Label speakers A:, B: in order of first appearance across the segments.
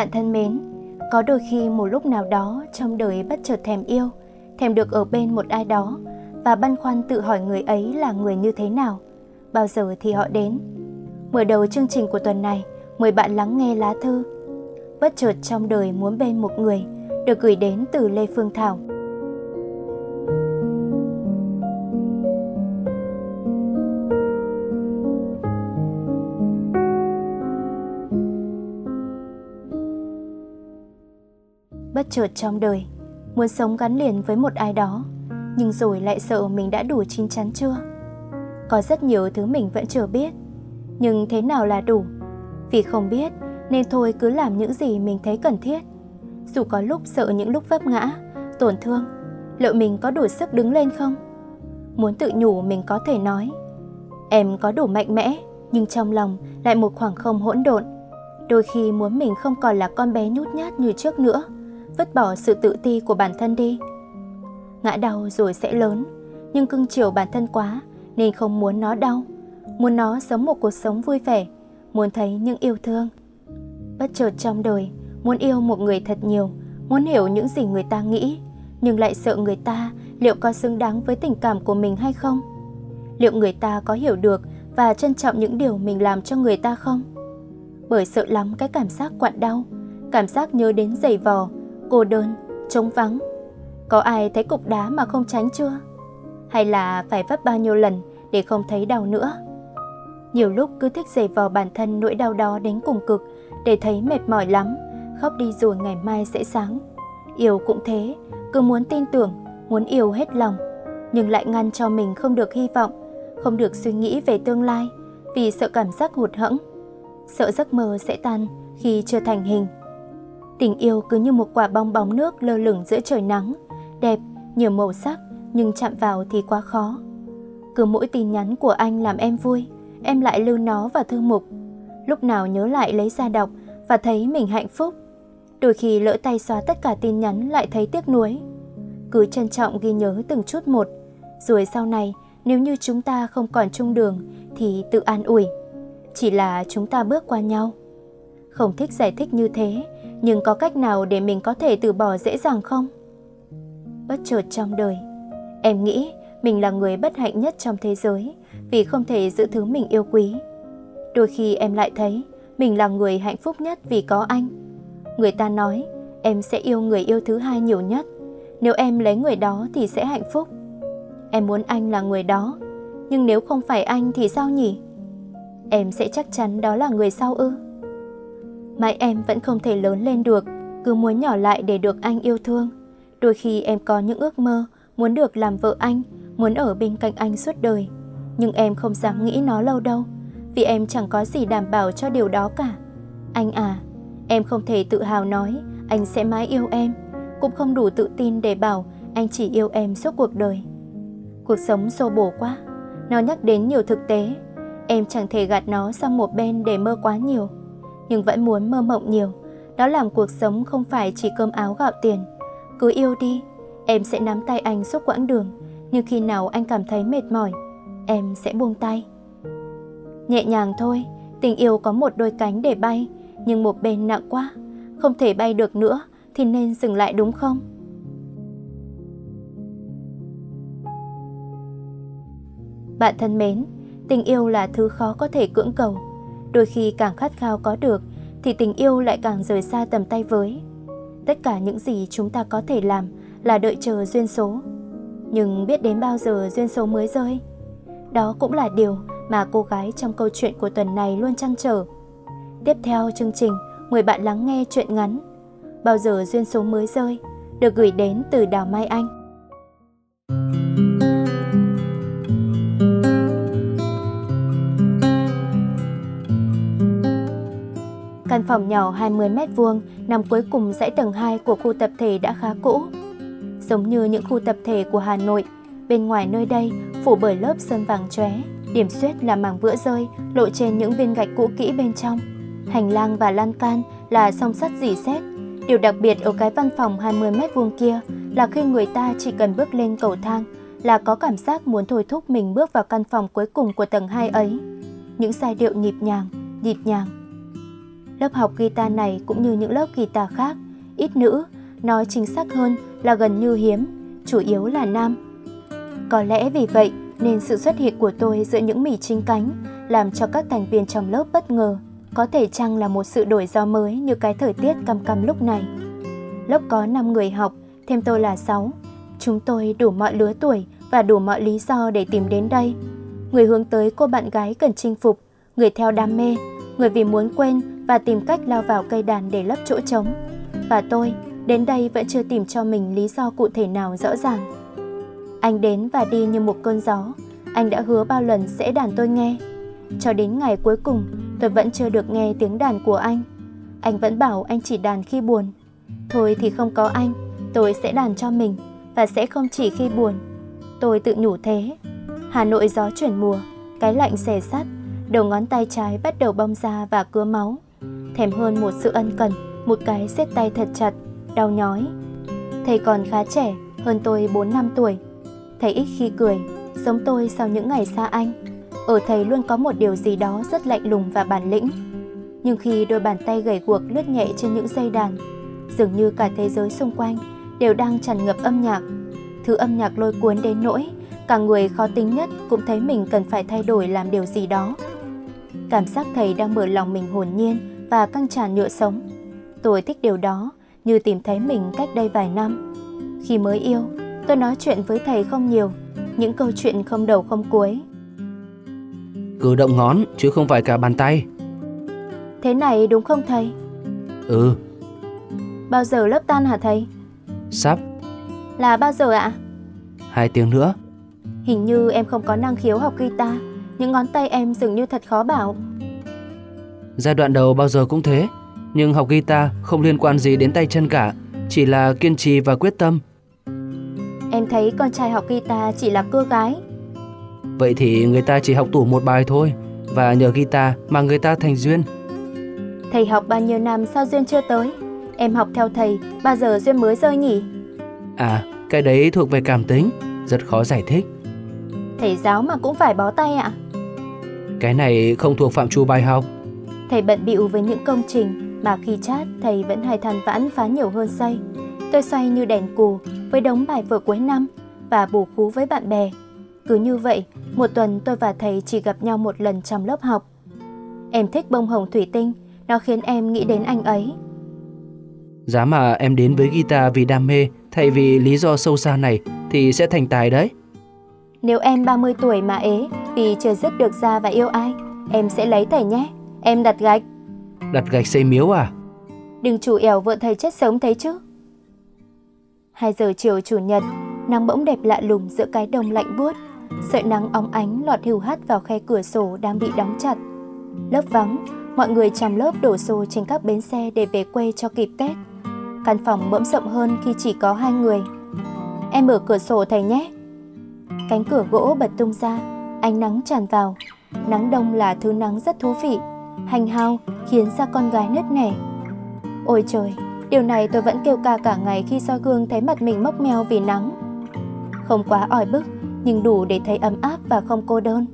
A: Bạn thân mến, có đôi khi một lúc nào đó trong đời bất chợt thèm yêu, thèm được ở bên một ai đó và băn khoăn tự hỏi người ấy là người như thế nào, bao giờ thì họ đến. Mở đầu chương trình của tuần này, mời bạn lắng nghe lá thư. Bất chợt trong đời muốn bên một người được gửi đến từ Lê Phương Thảo. Bất chợt trong đời, muốn sống gắn liền với một ai đó, nhưng rồi lại sợ mình đã đủ chín chắn chưa? Có rất nhiều thứ mình vẫn chưa biết, nhưng thế nào là đủ? Vì không biết nên thôi cứ làm những gì mình thấy cần thiết. Dù có lúc sợ những lúc vấp ngã, tổn thương, liệu mình có đủ sức đứng lên không? Muốn tự nhủ mình có thể nói, em có đủ mạnh mẽ, nhưng trong lòng lại một khoảng không hỗn độn. Đôi khi muốn mình không còn là con bé nhút nhát như trước nữa vứt bỏ sự tự ti của bản thân đi. Ngã đau rồi sẽ lớn, nhưng cưng chiều bản thân quá nên không muốn nó đau, muốn nó sống một cuộc sống vui vẻ, muốn thấy những yêu thương. Bất chợt trong đời, muốn yêu một người thật nhiều, muốn hiểu những gì người ta nghĩ, nhưng lại sợ người ta liệu có xứng đáng với tình cảm của mình hay không? Liệu người ta có hiểu được và trân trọng những điều mình làm cho người ta không? Bởi sợ lắm cái cảm giác quặn đau, cảm giác nhớ đến giày vò, cô đơn, trống vắng. Có ai thấy cục đá mà không tránh chưa? Hay là phải vấp bao nhiêu lần để không thấy đau nữa? Nhiều lúc cứ thích giày vào bản thân nỗi đau đó đến cùng cực để thấy mệt mỏi lắm, khóc đi rồi ngày mai sẽ sáng. Yêu cũng thế, cứ muốn tin tưởng, muốn yêu hết lòng, nhưng lại ngăn cho mình không được hy vọng, không được suy nghĩ về tương lai vì sợ cảm giác hụt hẫng, sợ giấc mơ sẽ tan khi chưa thành hình. Tình yêu cứ như một quả bong bóng nước lơ lửng giữa trời nắng, đẹp, nhiều màu sắc nhưng chạm vào thì quá khó. Cứ mỗi tin nhắn của anh làm em vui, em lại lưu nó vào thư mục. Lúc nào nhớ lại lấy ra đọc và thấy mình hạnh phúc. Đôi khi lỡ tay xóa tất cả tin nhắn lại thấy tiếc nuối. Cứ trân trọng ghi nhớ từng chút một, rồi sau này nếu như chúng ta không còn chung đường thì tự an ủi. Chỉ là chúng ta bước qua nhau. Không thích giải thích như thế nhưng có cách nào để mình có thể từ bỏ dễ dàng không? Bất chợt trong đời, em nghĩ mình là người bất hạnh nhất trong thế giới vì không thể giữ thứ mình yêu quý. Đôi khi em lại thấy mình là người hạnh phúc nhất vì có anh. Người ta nói em sẽ yêu người yêu thứ hai nhiều nhất. Nếu em lấy người đó thì sẽ hạnh phúc. Em muốn anh là người đó, nhưng nếu không phải anh thì sao nhỉ? Em sẽ chắc chắn đó là người sau ư? Mãi em vẫn không thể lớn lên được, cứ muốn nhỏ lại để được anh yêu thương. Đôi khi em có những ước mơ, muốn được làm vợ anh, muốn ở bên cạnh anh suốt đời. Nhưng em không dám nghĩ nó lâu đâu, vì em chẳng có gì đảm bảo cho điều đó cả. Anh à, em không thể tự hào nói anh sẽ mãi yêu em, cũng không đủ tự tin để bảo anh chỉ yêu em suốt cuộc đời. Cuộc sống xô bổ quá, nó nhắc đến nhiều thực tế, em chẳng thể gạt nó sang một bên để mơ quá nhiều nhưng vẫn muốn mơ mộng nhiều. Đó làm cuộc sống không phải chỉ cơm áo gạo tiền. Cứ yêu đi, em sẽ nắm tay anh suốt quãng đường, nhưng khi nào anh cảm thấy mệt mỏi, em sẽ buông tay. Nhẹ nhàng thôi, tình yêu có một đôi cánh để bay, nhưng một bên nặng quá, không thể bay được nữa thì nên dừng lại đúng không? Bạn thân mến, tình yêu là thứ khó có thể cưỡng cầu Đôi khi càng khát khao có được thì tình yêu lại càng rời xa tầm tay với. Tất cả những gì chúng ta có thể làm là đợi chờ duyên số. Nhưng biết đến bao giờ duyên số mới rơi? Đó cũng là điều mà cô gái trong câu chuyện của tuần này luôn chăn trở. Tiếp theo chương trình, mời bạn lắng nghe chuyện ngắn Bao giờ duyên số mới rơi được gửi đến từ Đào Mai Anh. Căn phòng nhỏ 20 mét vuông nằm cuối cùng dãy tầng 2 của khu tập thể đã khá cũ. Giống như những khu tập thể của Hà Nội, bên ngoài nơi đây phủ bởi lớp sơn vàng chóe, điểm xuyết là mảng vữa rơi lộ trên những viên gạch cũ kỹ bên trong. Hành lang và lan can là song sắt dỉ xét. Điều đặc biệt ở cái văn phòng 20 mét vuông kia là khi người ta chỉ cần bước lên cầu thang là có cảm giác muốn thôi thúc mình bước vào căn phòng cuối cùng của tầng 2 ấy. Những giai điệu nhịp nhàng, nhịp nhàng Lớp học guitar này cũng như những lớp guitar khác, ít nữ, nói chính xác hơn là gần như hiếm, chủ yếu là nam. Có lẽ vì vậy nên sự xuất hiện của tôi giữa những mỉ chính cánh làm cho các thành viên trong lớp bất ngờ. Có thể chăng là một sự đổi gió mới như cái thời tiết căm căm lúc này. Lớp có 5 người học, thêm tôi là 6. Chúng tôi đủ mọi lứa tuổi và đủ mọi lý do để tìm đến đây. Người hướng tới cô bạn gái cần chinh phục, người theo đam mê, người vì muốn quên và tìm cách lao vào cây đàn để lấp chỗ trống. Và tôi, đến đây vẫn chưa tìm cho mình lý do cụ thể nào rõ ràng. Anh đến và đi như một cơn gió, anh đã hứa bao lần sẽ đàn tôi nghe. Cho đến ngày cuối cùng, tôi vẫn chưa được nghe tiếng đàn của anh. Anh vẫn bảo anh chỉ đàn khi buồn. Thôi thì không có anh, tôi sẽ đàn cho mình và sẽ không chỉ khi buồn. Tôi tự nhủ thế. Hà Nội gió chuyển mùa, cái lạnh xẻ sắt, đầu ngón tay trái bắt đầu bong ra và cứa máu. Thèm hơn một sự ân cần, một cái siết tay thật chặt, đau nhói. Thầy còn khá trẻ, hơn tôi 4 năm tuổi. Thầy ít khi cười, giống tôi sau những ngày xa anh. Ở thầy luôn có một điều gì đó rất lạnh lùng và bản lĩnh. Nhưng khi đôi bàn tay gầy guộc lướt nhẹ trên những dây đàn, dường như cả thế giới xung quanh đều đang tràn ngập âm nhạc. Thứ âm nhạc lôi cuốn đến nỗi cả người khó tính nhất cũng thấy mình cần phải thay đổi làm điều gì đó. Cảm giác thầy đang mở lòng mình hồn nhiên và căng tràn nhựa sống. Tôi thích điều đó như tìm thấy mình cách đây vài năm. Khi mới yêu, tôi nói chuyện với thầy không nhiều, những câu chuyện không đầu không cuối.
B: Cử động ngón chứ không phải cả bàn tay.
A: Thế này đúng không thầy?
B: Ừ.
A: Bao giờ lớp tan hả thầy?
B: Sắp.
A: Là bao giờ ạ?
B: Hai tiếng nữa.
A: Hình như em không có năng khiếu học guitar, những ngón tay em dường như thật khó bảo.
B: Giai đoạn đầu bao giờ cũng thế, nhưng học guitar không liên quan gì đến tay chân cả, chỉ là kiên trì và quyết tâm.
A: Em thấy con trai học guitar chỉ là cưa gái.
B: Vậy thì người ta chỉ học tủ một bài thôi, và nhờ guitar mà người ta thành duyên.
A: Thầy học bao nhiêu năm sao duyên chưa tới? Em học theo thầy, bao giờ duyên mới rơi nhỉ?
B: À, cái đấy thuộc về cảm tính, rất khó giải thích.
A: Thầy giáo mà cũng phải bó tay ạ?
B: Cái này không thuộc phạm trù bài học.
A: Thầy bận bịu với những công trình mà khi chat thầy vẫn hay than vãn phá nhiều hơn xây. Tôi xoay như đèn cù với đống bài vở cuối năm và bù khú với bạn bè. Cứ như vậy, một tuần tôi và thầy chỉ gặp nhau một lần trong lớp học. Em thích bông hồng thủy tinh, nó khiến em nghĩ đến anh ấy.
B: Giá mà em đến với guitar vì đam mê thay vì lý do sâu xa này thì sẽ thành tài đấy.
A: Nếu em 30 tuổi mà ế vì chưa dứt được ra và yêu ai, em sẽ lấy thầy nhé. Em đặt gạch.
B: Đặt gạch xây miếu à?
A: Đừng chủ ẻo vợ thầy chết sớm thấy chứ. 2 giờ chiều chủ nhật, nắng bỗng đẹp lạ lùng giữa cái đông lạnh buốt. Sợi nắng óng ánh lọt hưu hắt vào khe cửa sổ đang bị đóng chặt. Lớp vắng, mọi người trong lớp đổ xô trên các bến xe để về quê cho kịp Tết. Căn phòng bỗng rộng hơn khi chỉ có hai người. Em mở cửa sổ thầy nhé. Cánh cửa gỗ bật tung ra, ánh nắng tràn vào. Nắng đông là thứ nắng rất thú vị, hành hao khiến da con gái nứt nẻ. Ôi trời, điều này tôi vẫn kêu ca cả ngày khi soi gương thấy mặt mình mốc meo vì nắng. Không quá ỏi bức, nhưng đủ để thấy ấm áp và không cô đơn.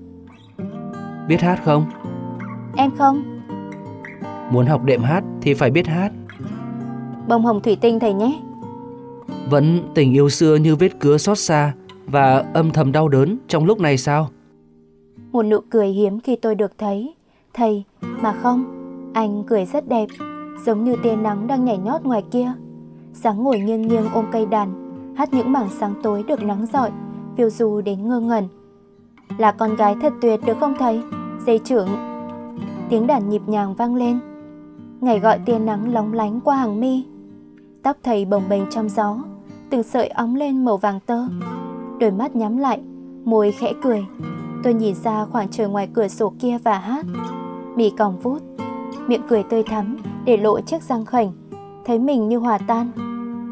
B: Biết hát không?
A: Em không.
B: Muốn học đệm hát thì phải biết hát.
A: Bông hồng thủy tinh thầy nhé.
B: Vẫn tình yêu xưa như vết cứa xót xa và âm thầm đau đớn trong lúc này sao?
A: Một nụ cười hiếm khi tôi được thấy. Thầy, mà không, anh cười rất đẹp, giống như tia nắng đang nhảy nhót ngoài kia. Sáng ngồi nghiêng nghiêng ôm cây đàn, hát những mảng sáng tối được nắng rọi, phiêu du đến ngơ ngẩn. Là con gái thật tuyệt được không thầy? Dây trưởng. Tiếng đàn nhịp nhàng vang lên. Ngày gọi tia nắng lóng lánh qua hàng mi. Tóc thầy bồng bềnh trong gió, từng sợi óng lên màu vàng tơ. Đôi mắt nhắm lại, môi khẽ cười. Tôi nhìn ra khoảng trời ngoài cửa sổ kia và hát. Mì còng vút, miệng cười tươi thắm để lộ chiếc răng khảnh. Thấy mình như hòa tan.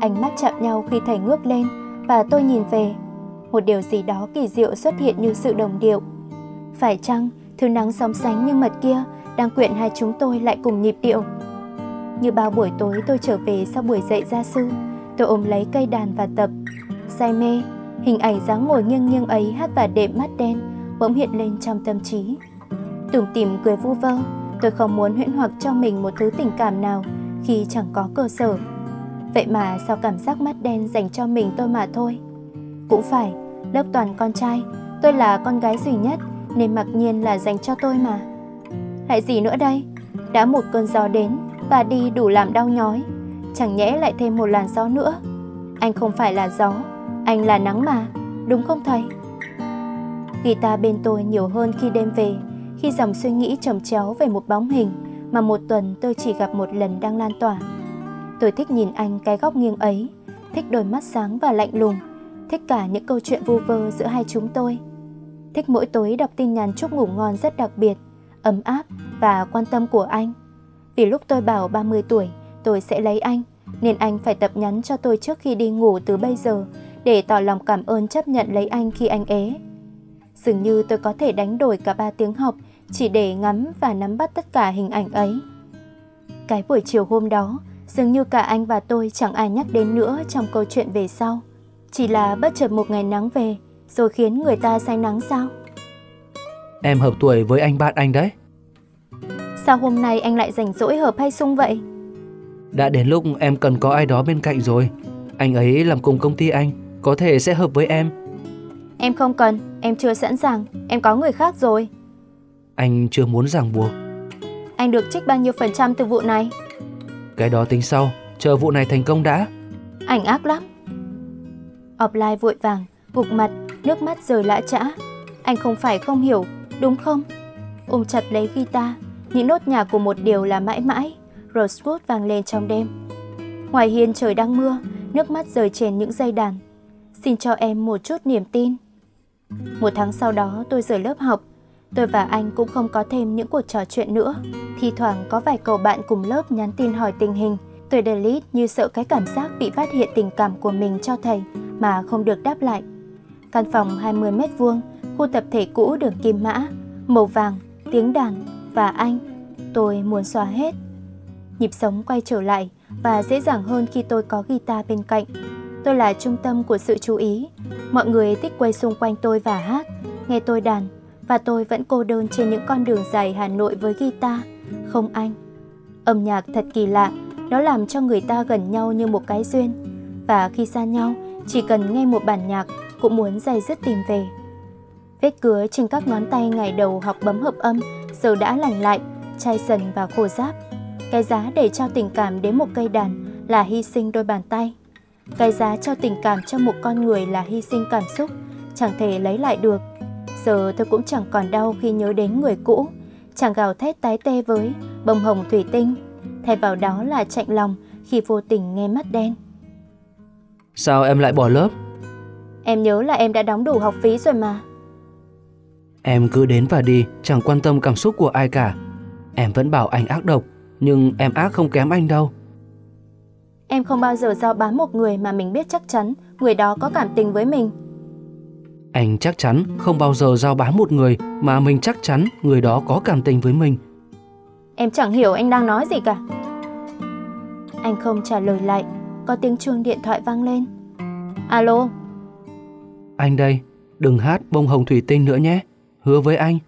A: Ánh mắt chạm nhau khi thầy ngước lên và tôi nhìn về. Một điều gì đó kỳ diệu xuất hiện như sự đồng điệu. Phải chăng thứ nắng sóng sánh như mật kia đang quyện hai chúng tôi lại cùng nhịp điệu? Như bao buổi tối tôi trở về sau buổi dạy gia sư, tôi ôm lấy cây đàn và tập. Say mê, hình ảnh dáng ngồi nghiêng nghiêng ấy hát và đệm mắt đen bỗng hiện lên trong tâm trí. Tủm tìm cười vu vơ, Tôi không muốn huyễn hoặc cho mình một thứ tình cảm nào khi chẳng có cơ sở. Vậy mà sao cảm giác mắt đen dành cho mình tôi mà thôi. Cũng phải, lớp toàn con trai, tôi là con gái duy nhất nên mặc nhiên là dành cho tôi mà. Lại gì nữa đây? Đã một cơn gió đến và đi đủ làm đau nhói, chẳng nhẽ lại thêm một làn gió nữa. Anh không phải là gió, anh là nắng mà, đúng không thầy? Guitar bên tôi nhiều hơn khi đêm về, khi dòng suy nghĩ trầm chéo về một bóng hình mà một tuần tôi chỉ gặp một lần đang lan tỏa. Tôi thích nhìn anh cái góc nghiêng ấy, thích đôi mắt sáng và lạnh lùng, thích cả những câu chuyện vu vơ giữa hai chúng tôi. Thích mỗi tối đọc tin nhắn chúc ngủ ngon rất đặc biệt, ấm áp và quan tâm của anh. Vì lúc tôi bảo 30 tuổi tôi sẽ lấy anh, nên anh phải tập nhắn cho tôi trước khi đi ngủ từ bây giờ để tỏ lòng cảm ơn chấp nhận lấy anh khi anh ế. Dường như tôi có thể đánh đổi cả ba tiếng học chỉ để ngắm và nắm bắt tất cả hình ảnh ấy. Cái buổi chiều hôm đó, dường như cả anh và tôi chẳng ai nhắc đến nữa trong câu chuyện về sau. Chỉ là bất chợt một ngày nắng về, rồi khiến người ta say nắng sao?
B: Em hợp tuổi với anh bạn anh đấy.
A: Sao hôm nay anh lại rảnh rỗi hợp hay sung vậy?
B: Đã đến lúc em cần có ai đó bên cạnh rồi. Anh ấy làm cùng công ty anh, có thể sẽ hợp với em.
A: Em không cần, em chưa sẵn sàng, em có người khác rồi.
B: Anh chưa muốn ràng buộc.
A: Anh được trích bao nhiêu phần trăm từ vụ này?
B: Cái đó tính sau, chờ vụ này thành công đã.
A: Anh ác lắm. Offline vội vàng, gục mặt, nước mắt rơi lã chã. Anh không phải không hiểu, đúng không? Ôm chặt lấy guitar, những nốt nhạc của một điều là mãi mãi, Rosewood vang lên trong đêm. Ngoài hiên trời đang mưa, nước mắt rơi trên những dây đàn. Xin cho em một chút niềm tin. Một tháng sau đó tôi rời lớp học, tôi và anh cũng không có thêm những cuộc trò chuyện nữa. Thì thoảng có vài cậu bạn cùng lớp nhắn tin hỏi tình hình, tôi delete như sợ cái cảm giác bị phát hiện tình cảm của mình cho thầy mà không được đáp lại. Căn phòng 20 mét vuông, khu tập thể cũ đường kim mã, màu vàng, tiếng đàn và anh, tôi muốn xóa hết. Nhịp sống quay trở lại và dễ dàng hơn khi tôi có guitar bên cạnh. Tôi là trung tâm của sự chú ý. Mọi người thích quay xung quanh tôi và hát, nghe tôi đàn và tôi vẫn cô đơn trên những con đường dài Hà Nội với guitar, không anh. Âm nhạc thật kỳ lạ, nó làm cho người ta gần nhau như một cái duyên. Và khi xa nhau, chỉ cần nghe một bản nhạc cũng muốn dày dứt tìm về. Vết cứa trên các ngón tay ngày đầu học bấm hợp âm giờ đã lành lại, chai sần và khô ráp Cái giá để trao tình cảm đến một cây đàn là hy sinh đôi bàn tay. Cái giá cho tình cảm cho một con người là hy sinh cảm xúc, chẳng thể lấy lại được. Giờ tôi cũng chẳng còn đau khi nhớ đến người cũ, chẳng gào thét tái tê với bông hồng thủy tinh. Thay vào đó là chạnh lòng khi vô tình nghe mắt đen.
B: Sao em lại bỏ lớp?
A: Em nhớ là em đã đóng đủ học phí rồi mà.
B: Em cứ đến và đi, chẳng quan tâm cảm xúc của ai cả. Em vẫn bảo anh ác độc, nhưng em ác không kém anh đâu.
A: Em không bao giờ giao bán một người mà mình biết chắc chắn người đó có cảm tình với mình.
B: Anh chắc chắn không bao giờ giao bán một người mà mình chắc chắn người đó có cảm tình với mình.
A: Em chẳng hiểu anh đang nói gì cả. Anh không trả lời lại, có tiếng chuông điện thoại vang lên. Alo?
B: Anh đây, đừng hát bông hồng thủy tinh nữa nhé, hứa với anh.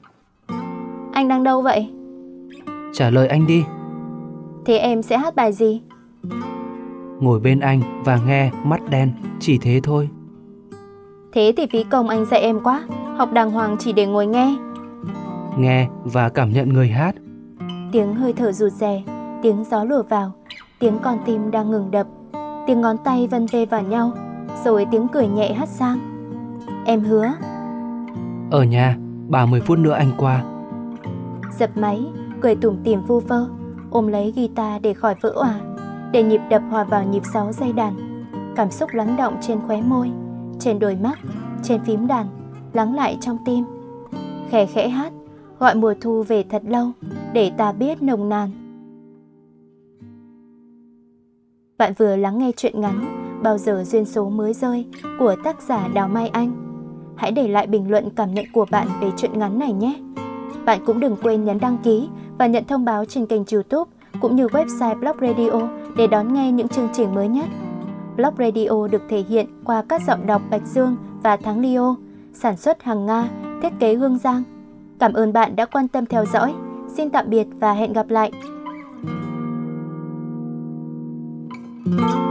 A: Anh đang đâu vậy?
B: Trả lời anh đi.
A: Thế em sẽ hát bài gì?
B: Ngồi bên anh và nghe mắt đen, chỉ thế thôi.
A: Thế thì phí công anh dạy em quá, học đàng hoàng chỉ để ngồi nghe.
B: Nghe và cảm nhận người hát.
A: Tiếng hơi thở rụt rè, tiếng gió lùa vào, tiếng con tim đang ngừng đập, tiếng ngón tay vân vê vào nhau, rồi tiếng cười nhẹ hát sang. Em hứa.
B: Ở nhà, 30 phút nữa anh qua.
A: Dập máy, cười tủm tỉm vu vơ, ôm lấy guitar để khỏi vỡ òa, để nhịp đập hòa vào nhịp sáu dây đàn. Cảm xúc lắng động trên khóe môi, trên đôi mắt, trên phím đàn, lắng lại trong tim. Khẽ khẽ hát, gọi mùa thu về thật lâu, để ta biết nồng nàn. Bạn vừa lắng nghe chuyện ngắn Bao giờ duyên số mới rơi của tác giả Đào Mai Anh. Hãy để lại bình luận cảm nhận của bạn về chuyện ngắn này nhé. Bạn cũng đừng quên nhấn đăng ký và nhận thông báo trên kênh YouTube cũng như website Blog Radio để đón nghe những chương trình mới nhất. Blog Radio được thể hiện qua các giọng đọc Bạch Dương và Thắng Leo, sản xuất hàng Nga, thiết kế Hương Giang. Cảm ơn bạn đã quan tâm theo dõi. Xin tạm biệt và hẹn gặp lại. thank you